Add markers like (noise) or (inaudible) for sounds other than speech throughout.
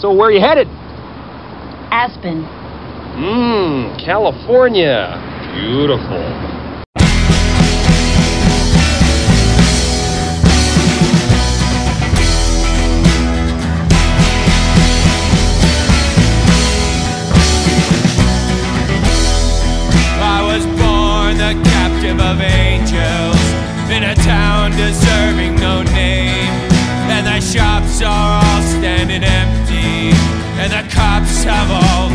So where are you headed? Aspen. Mmm, California. Beautiful. I was born the captive of angels in a town deserted. have all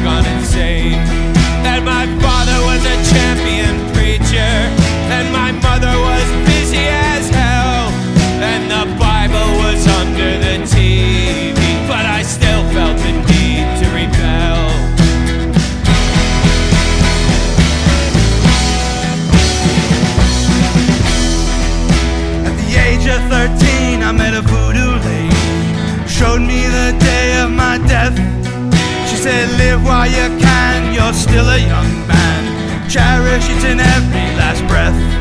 it, live while you can. You're still a young man. Cherish it in every last breath.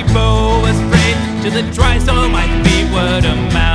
she was afraid. to the try so my feet would amount.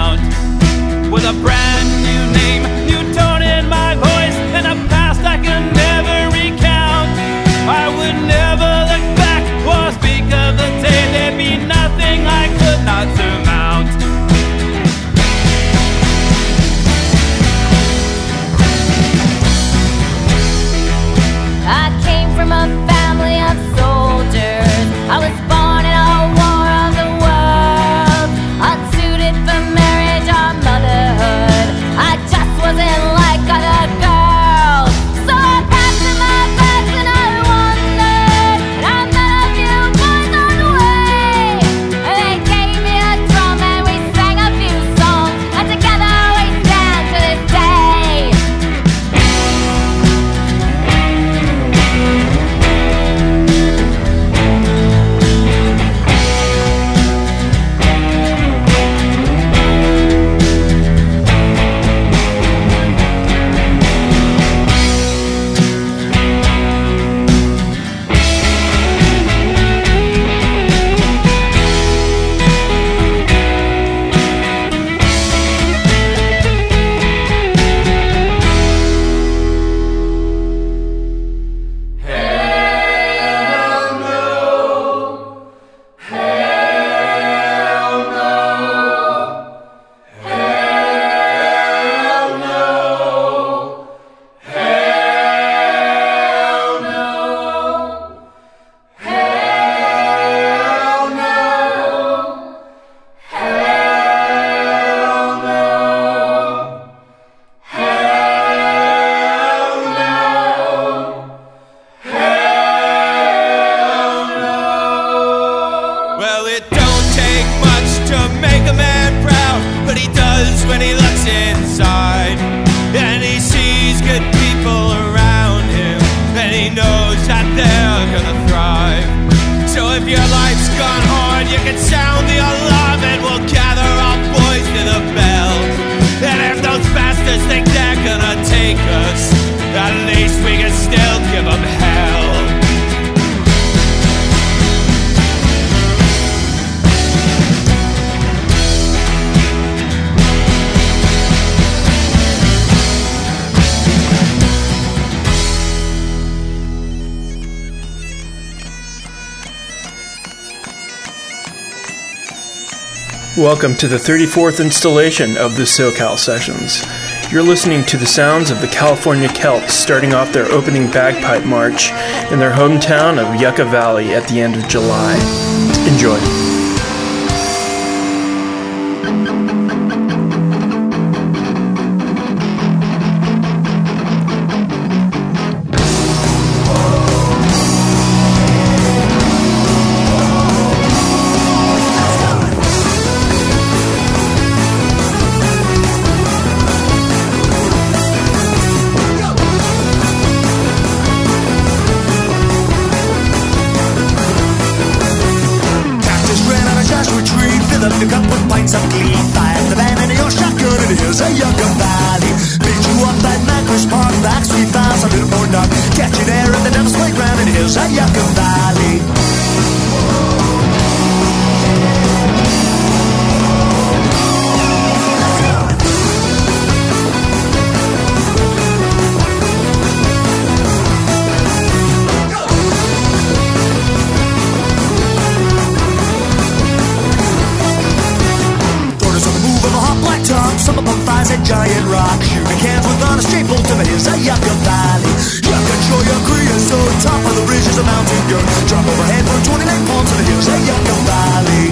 sound Welcome to the 34th installation of the SoCal Sessions. You're listening to the sounds of the California Celts starting off their opening bagpipe march in their hometown of Yucca Valley at the end of July. Enjoy. giant rock. Shooting cans with on a straight bolt of it is a Yucca Valley. You control your creosote Top of the ridge is a mountain goat. Drop overhead from 29 palms of the hills a Yucca Valley.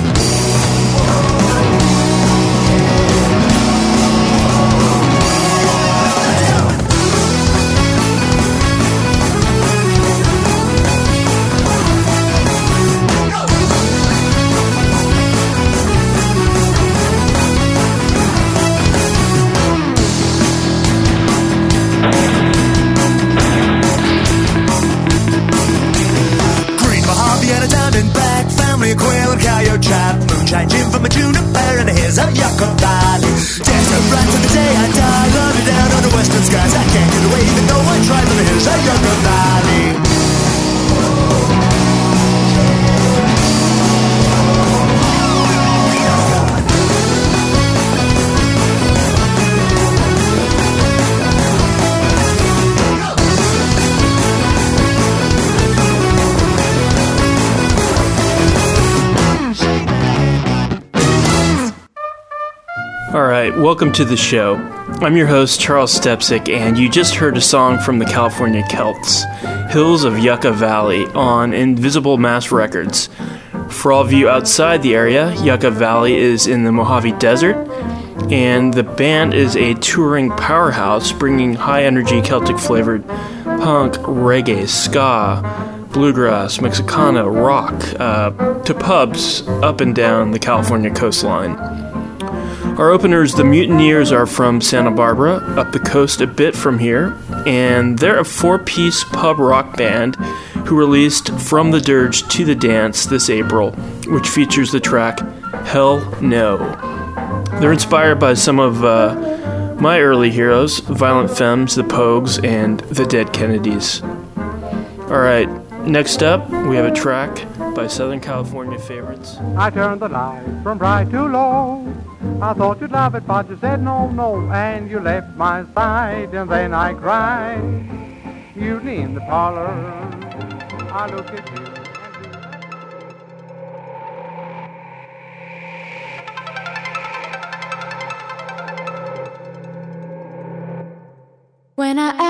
Welcome to the show. I'm your host, Charles Stepsick, and you just heard a song from the California Celts, Hills of Yucca Valley, on Invisible Mass Records. For all of you outside the area, Yucca Valley is in the Mojave Desert, and the band is a touring powerhouse bringing high energy Celtic flavored punk, reggae, ska, bluegrass, Mexicana, rock uh, to pubs up and down the California coastline. Our openers, the Mutineers, are from Santa Barbara, up the coast a bit from here, and they're a four piece pub rock band who released From the Dirge to the Dance this April, which features the track Hell No. They're inspired by some of uh, my early heroes Violent Femmes, The Pogues, and The Dead Kennedys. Alright, next up, we have a track by Southern California favorites. I turned the light from bright to low. I thought you'd love it, but you said no, no, and you left my side, and then I cried. You in the parlor, I look at you. When I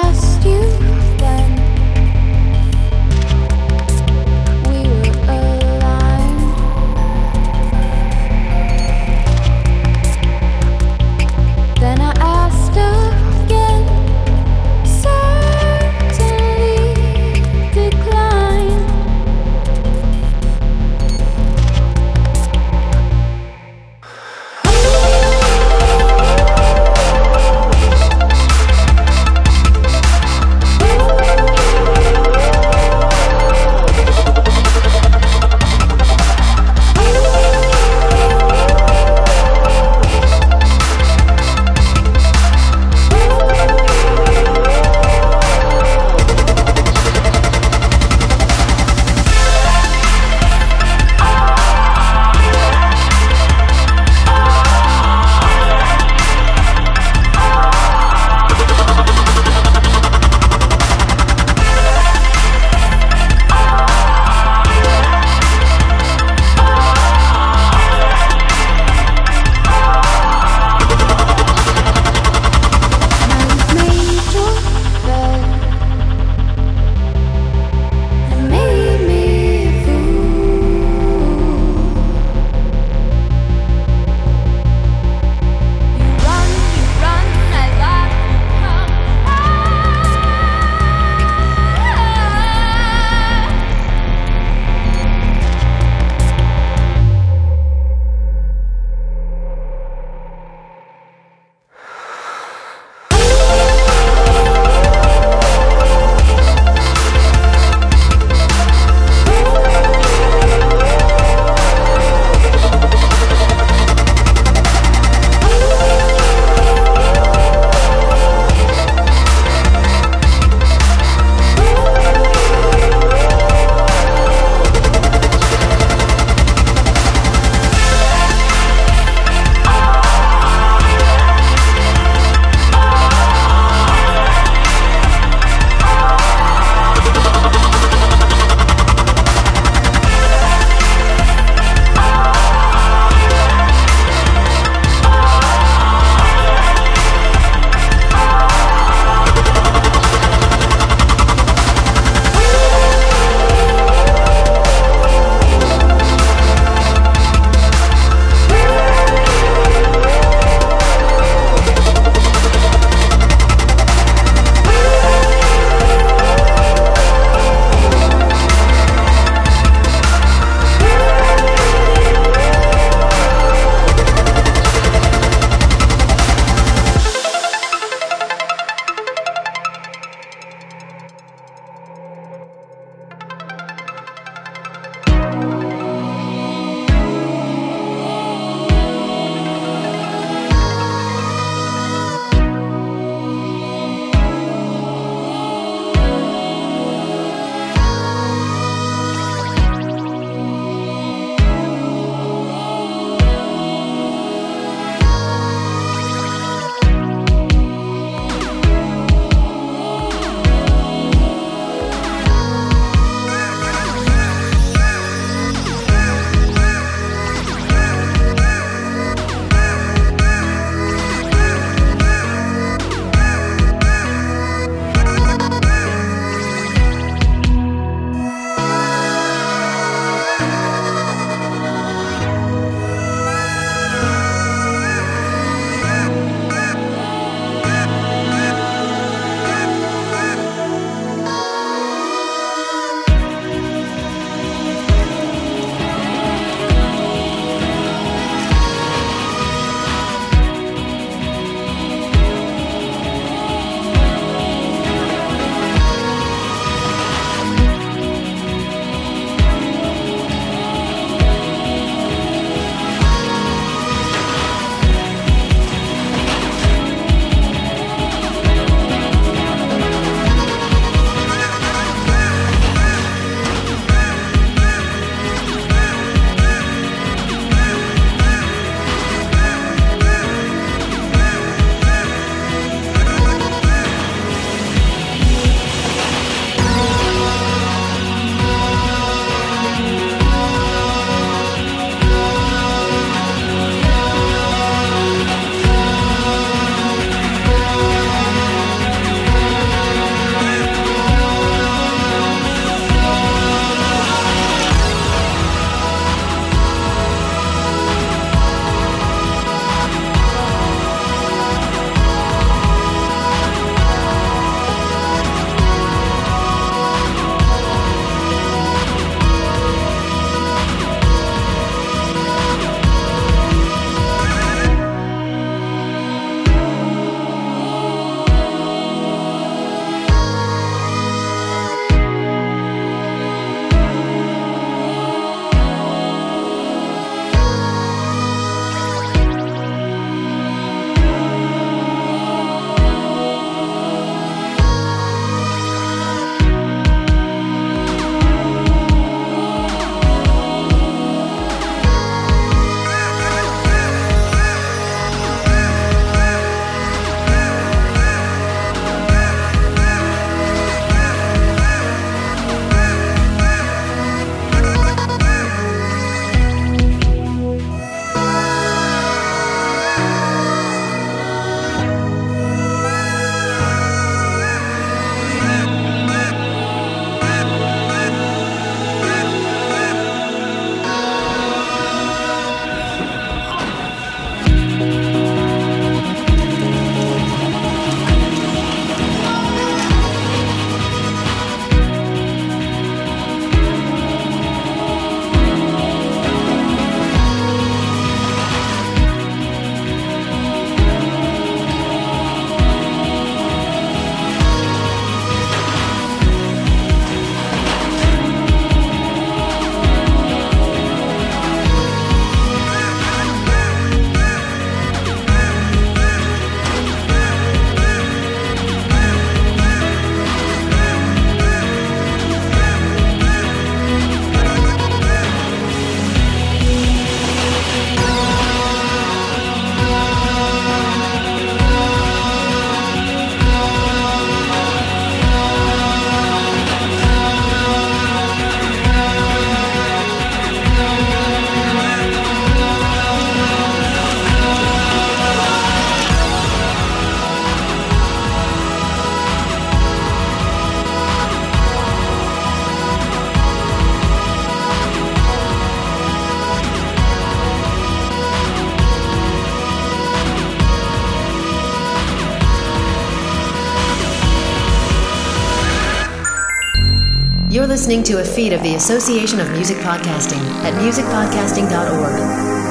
listening to a feed of the Association of Music Podcasting at musicpodcasting.org.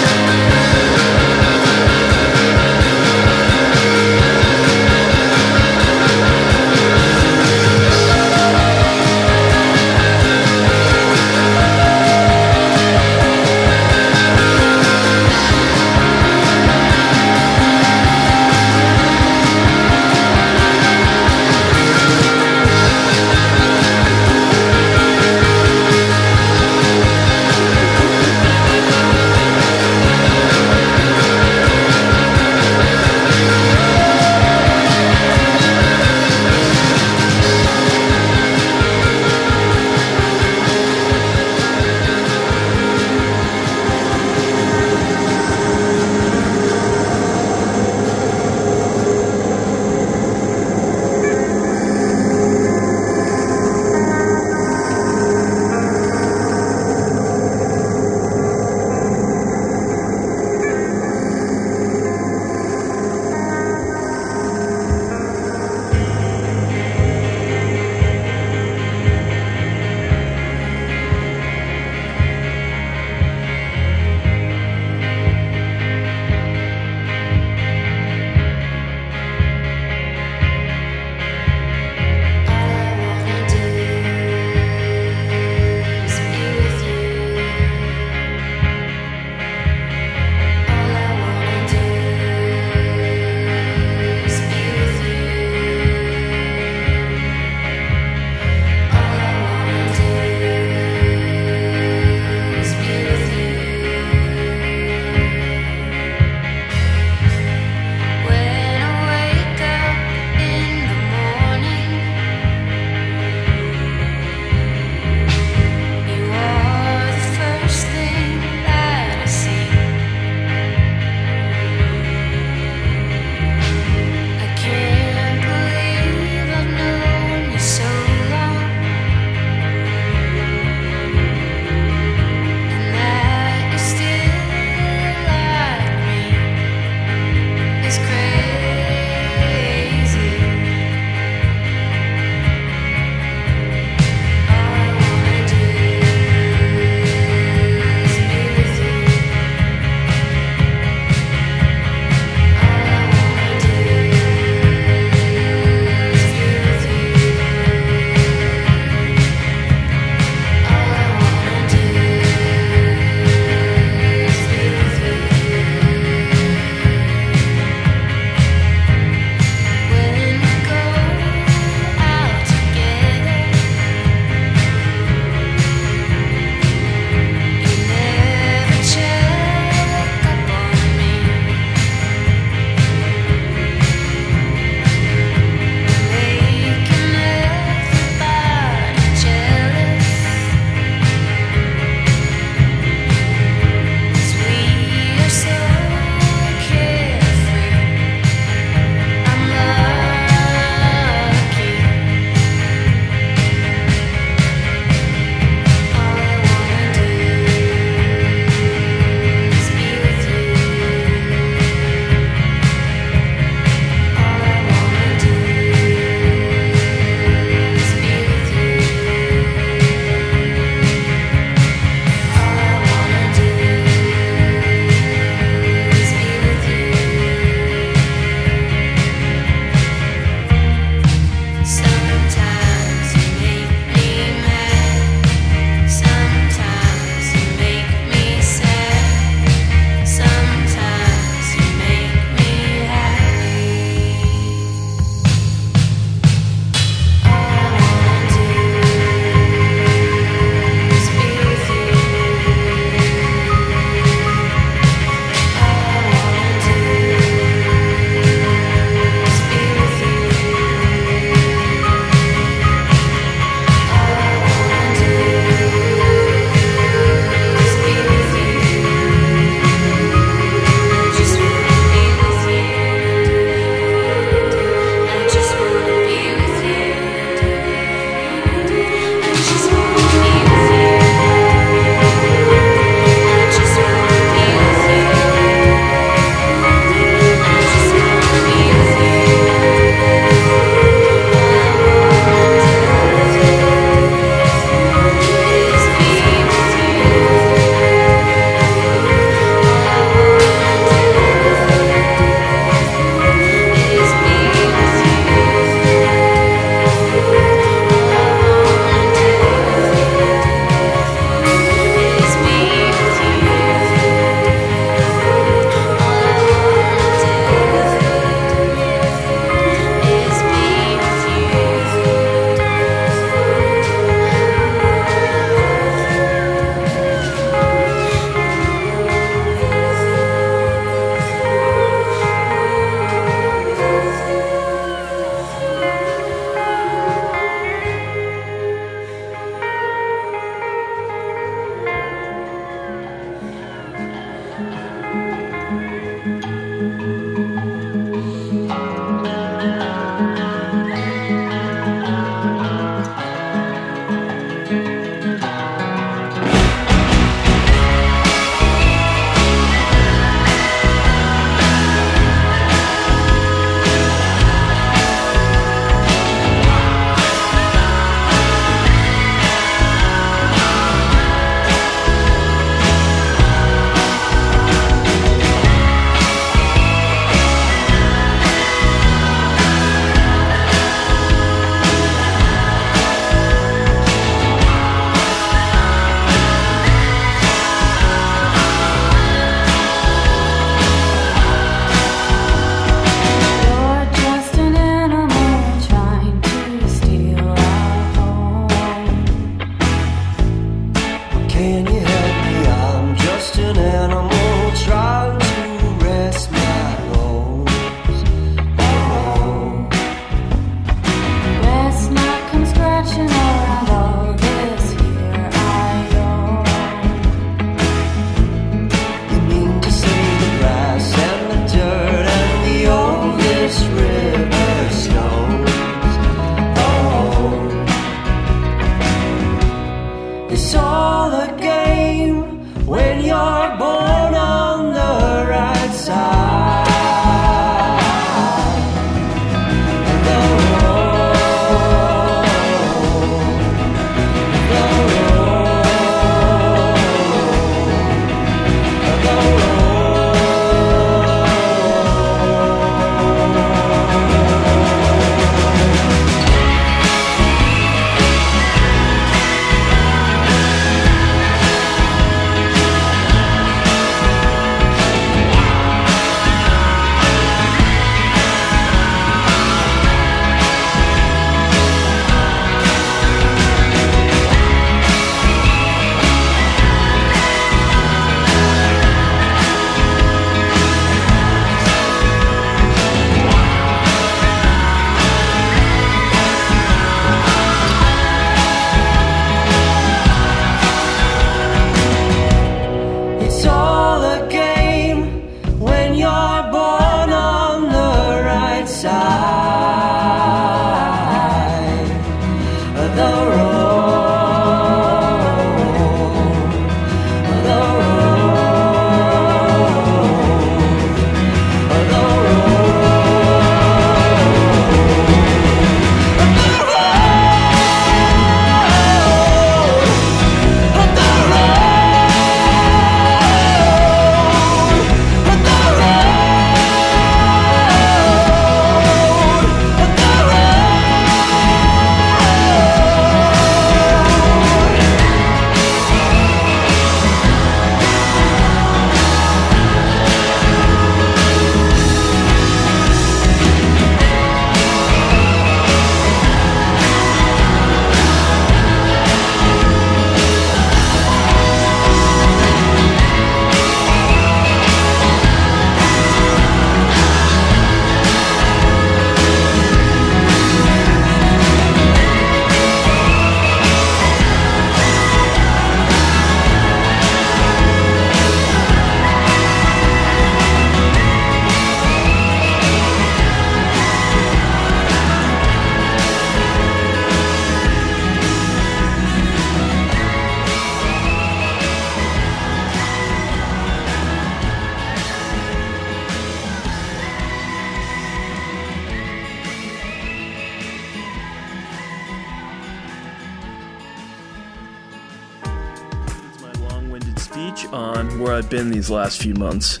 been these last few months.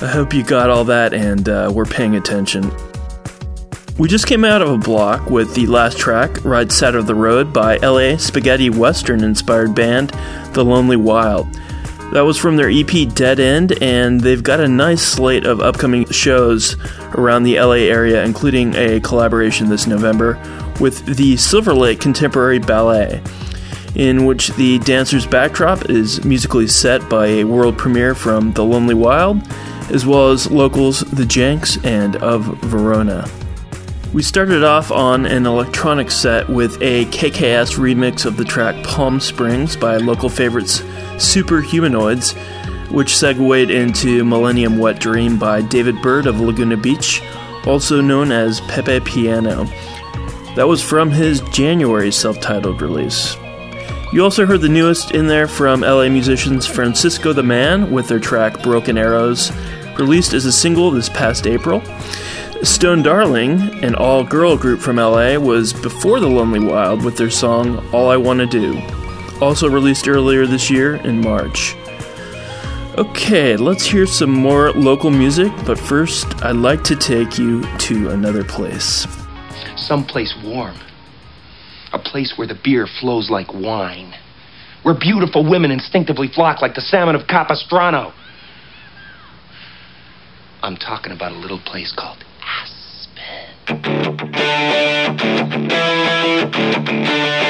I hope you got all that and uh, were paying attention. We just came out of a block with the last track, Right Side of the Road, by LA spaghetti western inspired band The Lonely Wild. That was from their EP Dead End, and they've got a nice slate of upcoming shows around the LA area, including a collaboration this November with the Silver Lake Contemporary Ballet in which the dancer's backdrop is musically set by a world premiere from The Lonely Wild, as well as locals The Janks and of Verona. We started off on an electronic set with a KKS remix of the track Palm Springs by local favorites Super Humanoids, which segued into Millennium Wet Dream by David Bird of Laguna Beach, also known as Pepe Piano. That was from his January self titled release. You also heard the newest in there from LA musicians Francisco the Man with their track Broken Arrows, released as a single this past April. Stone Darling, an all girl group from LA, was before The Lonely Wild with their song All I Wanna Do, also released earlier this year in March. Okay, let's hear some more local music, but first, I'd like to take you to another place. Someplace warm. A place where the beer flows like wine. Where beautiful women instinctively flock like the salmon of Capistrano. I'm talking about a little place called Want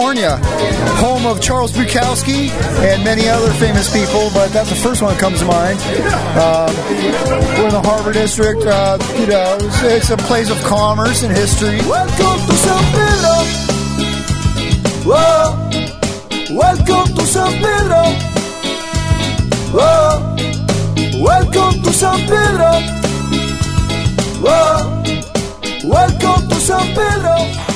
California, home of Charles Bukowski and many other famous people, but that's the first one that comes to mind. Um, we're in the Harbor District. Uh, you know, it's, it's, a place of commerce and history. Welcome to San Pedro. Whoa. Welcome to San Pedro. Whoa. Welcome to San Pedro. Whoa. Welcome to San Pedro.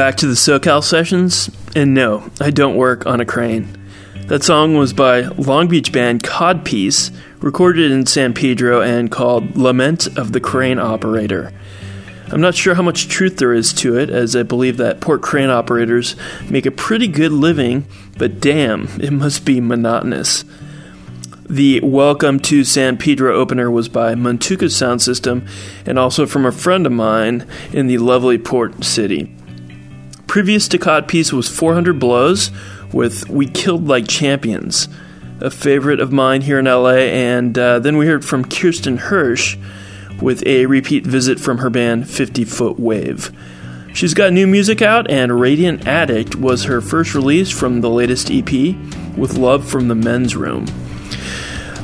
Back to the SoCal Sessions. And no, I don't work on a crane. That song was by Long Beach band Codpiece, recorded in San Pedro and called Lament of the Crane Operator. I'm not sure how much truth there is to it, as I believe that port crane operators make a pretty good living, but damn, it must be monotonous. The Welcome to San Pedro opener was by Montuca Sound System and also from a friend of mine in the lovely port city. Previous to piece was 400 Blows with We Killed Like Champions, a favorite of mine here in LA, and uh, then we heard from Kristin Hersh with a repeat visit from her band 50 Foot Wave. She's got new music out, and Radiant Addict was her first release from the latest EP with Love from the Men's Room.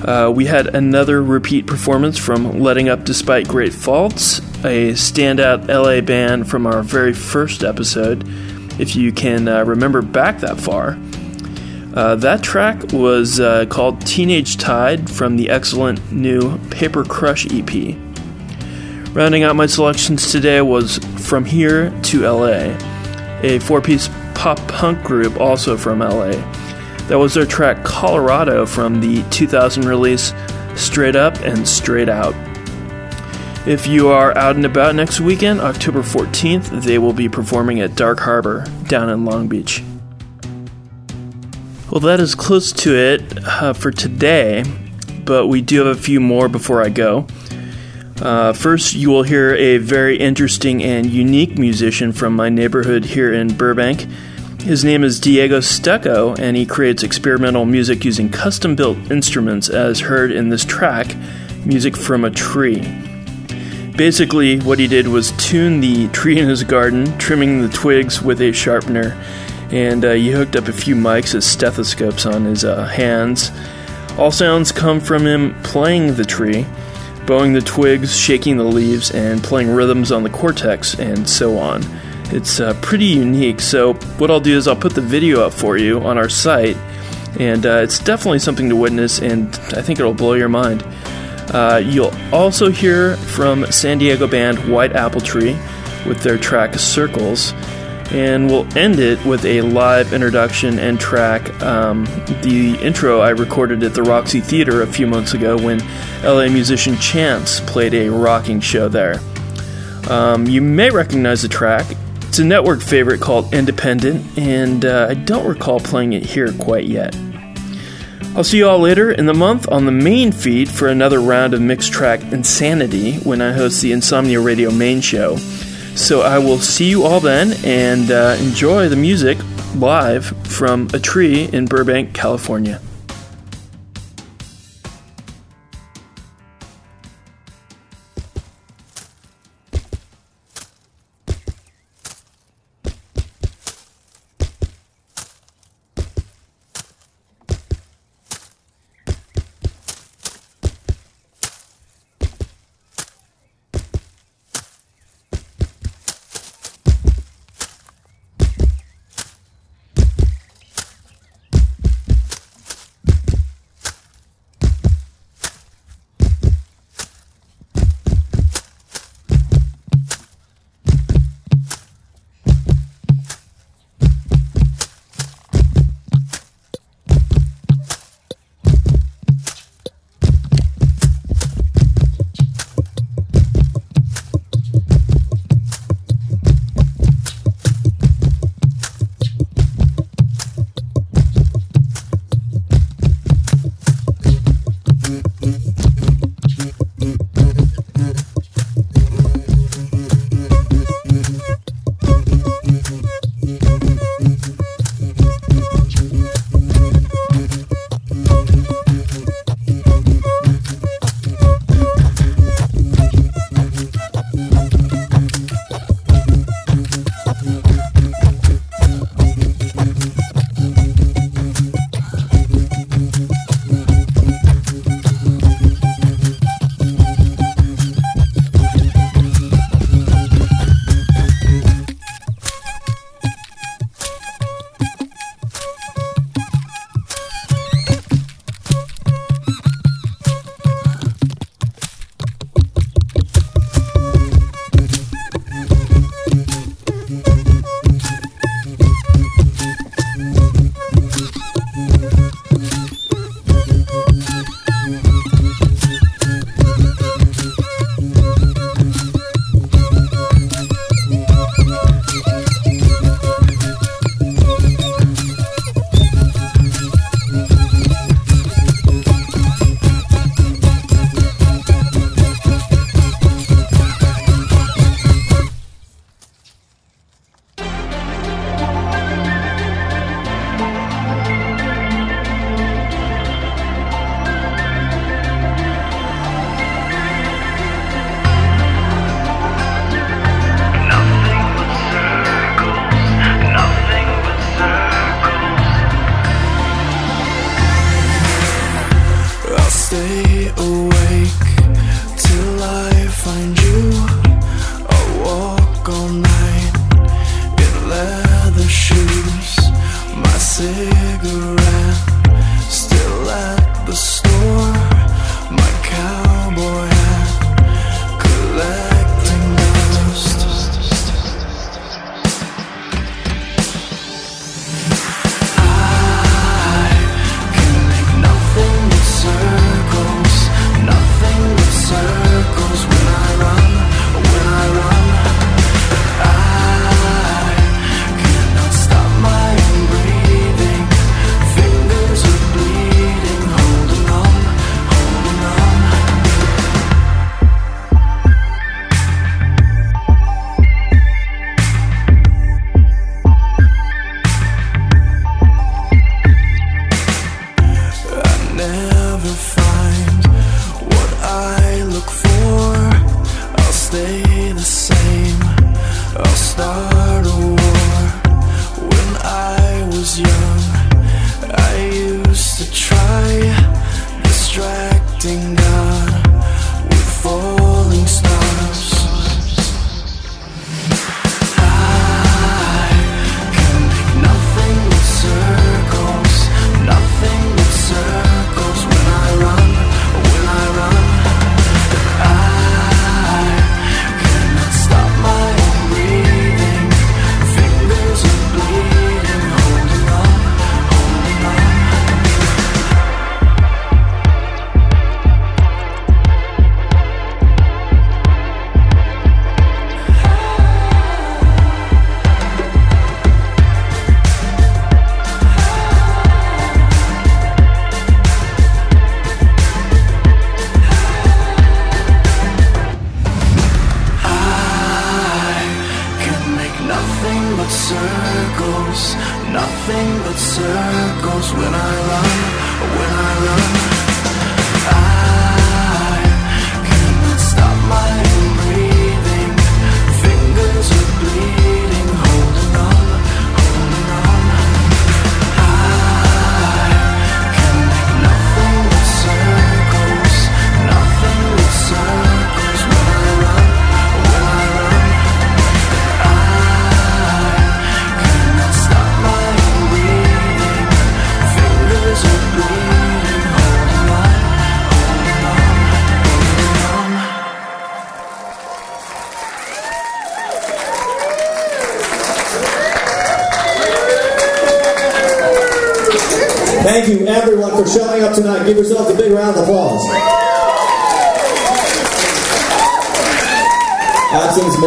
Uh, we had another repeat performance from Letting Up Despite Great Faults, a standout LA band from our very first episode, if you can uh, remember back that far. Uh, that track was uh, called Teenage Tide from the excellent new Paper Crush EP. Rounding out my selections today was From Here to LA, a four piece pop punk group also from LA. That was their track Colorado from the 2000 release Straight Up and Straight Out. If you are out and about next weekend, October 14th, they will be performing at Dark Harbor down in Long Beach. Well, that is close to it uh, for today, but we do have a few more before I go. Uh, first, you will hear a very interesting and unique musician from my neighborhood here in Burbank. His name is Diego Stocco, and he creates experimental music using custom built instruments, as heard in this track, Music from a Tree. Basically, what he did was tune the tree in his garden, trimming the twigs with a sharpener, and uh, he hooked up a few mics as stethoscopes on his uh, hands. All sounds come from him playing the tree, bowing the twigs, shaking the leaves, and playing rhythms on the cortex, and so on. It's uh, pretty unique. So, what I'll do is I'll put the video up for you on our site, and uh, it's definitely something to witness, and I think it'll blow your mind. Uh, you'll also hear from San Diego band White Apple Tree with their track Circles, and we'll end it with a live introduction and track. Um, the intro I recorded at the Roxy Theater a few months ago when LA musician Chance played a rocking show there. Um, you may recognize the track. It's a network favorite called Independent, and uh, I don't recall playing it here quite yet. I'll see you all later in the month on the main feed for another round of mixed track Insanity when I host the Insomnia Radio main show. So I will see you all then and uh, enjoy the music live from a tree in Burbank, California.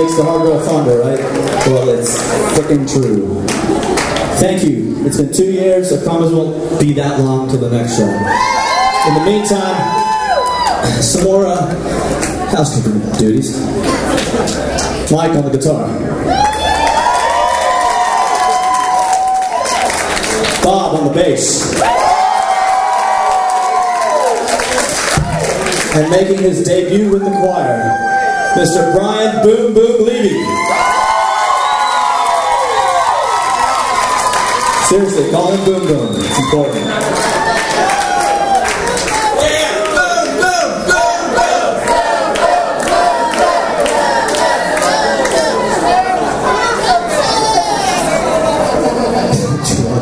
It's the hard go fonder, right? Well, it's freaking true. Thank you. It's been two years. so promise won't be that long till the next show. In the meantime, (sighs) some more uh, housekeeping duties. Mike on the guitar. Bob on the bass. and making his debut with the choir, Mr. Brian Boom Boom Levy. Seriously, call him Boom Boom. It's important.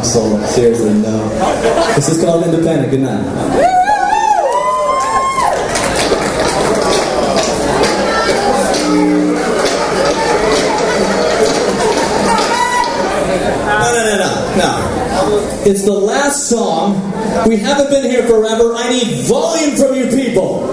Solo. Seriously, no. This is called independent. Good night. It's the last song. We haven't been here forever. I need volume from you people.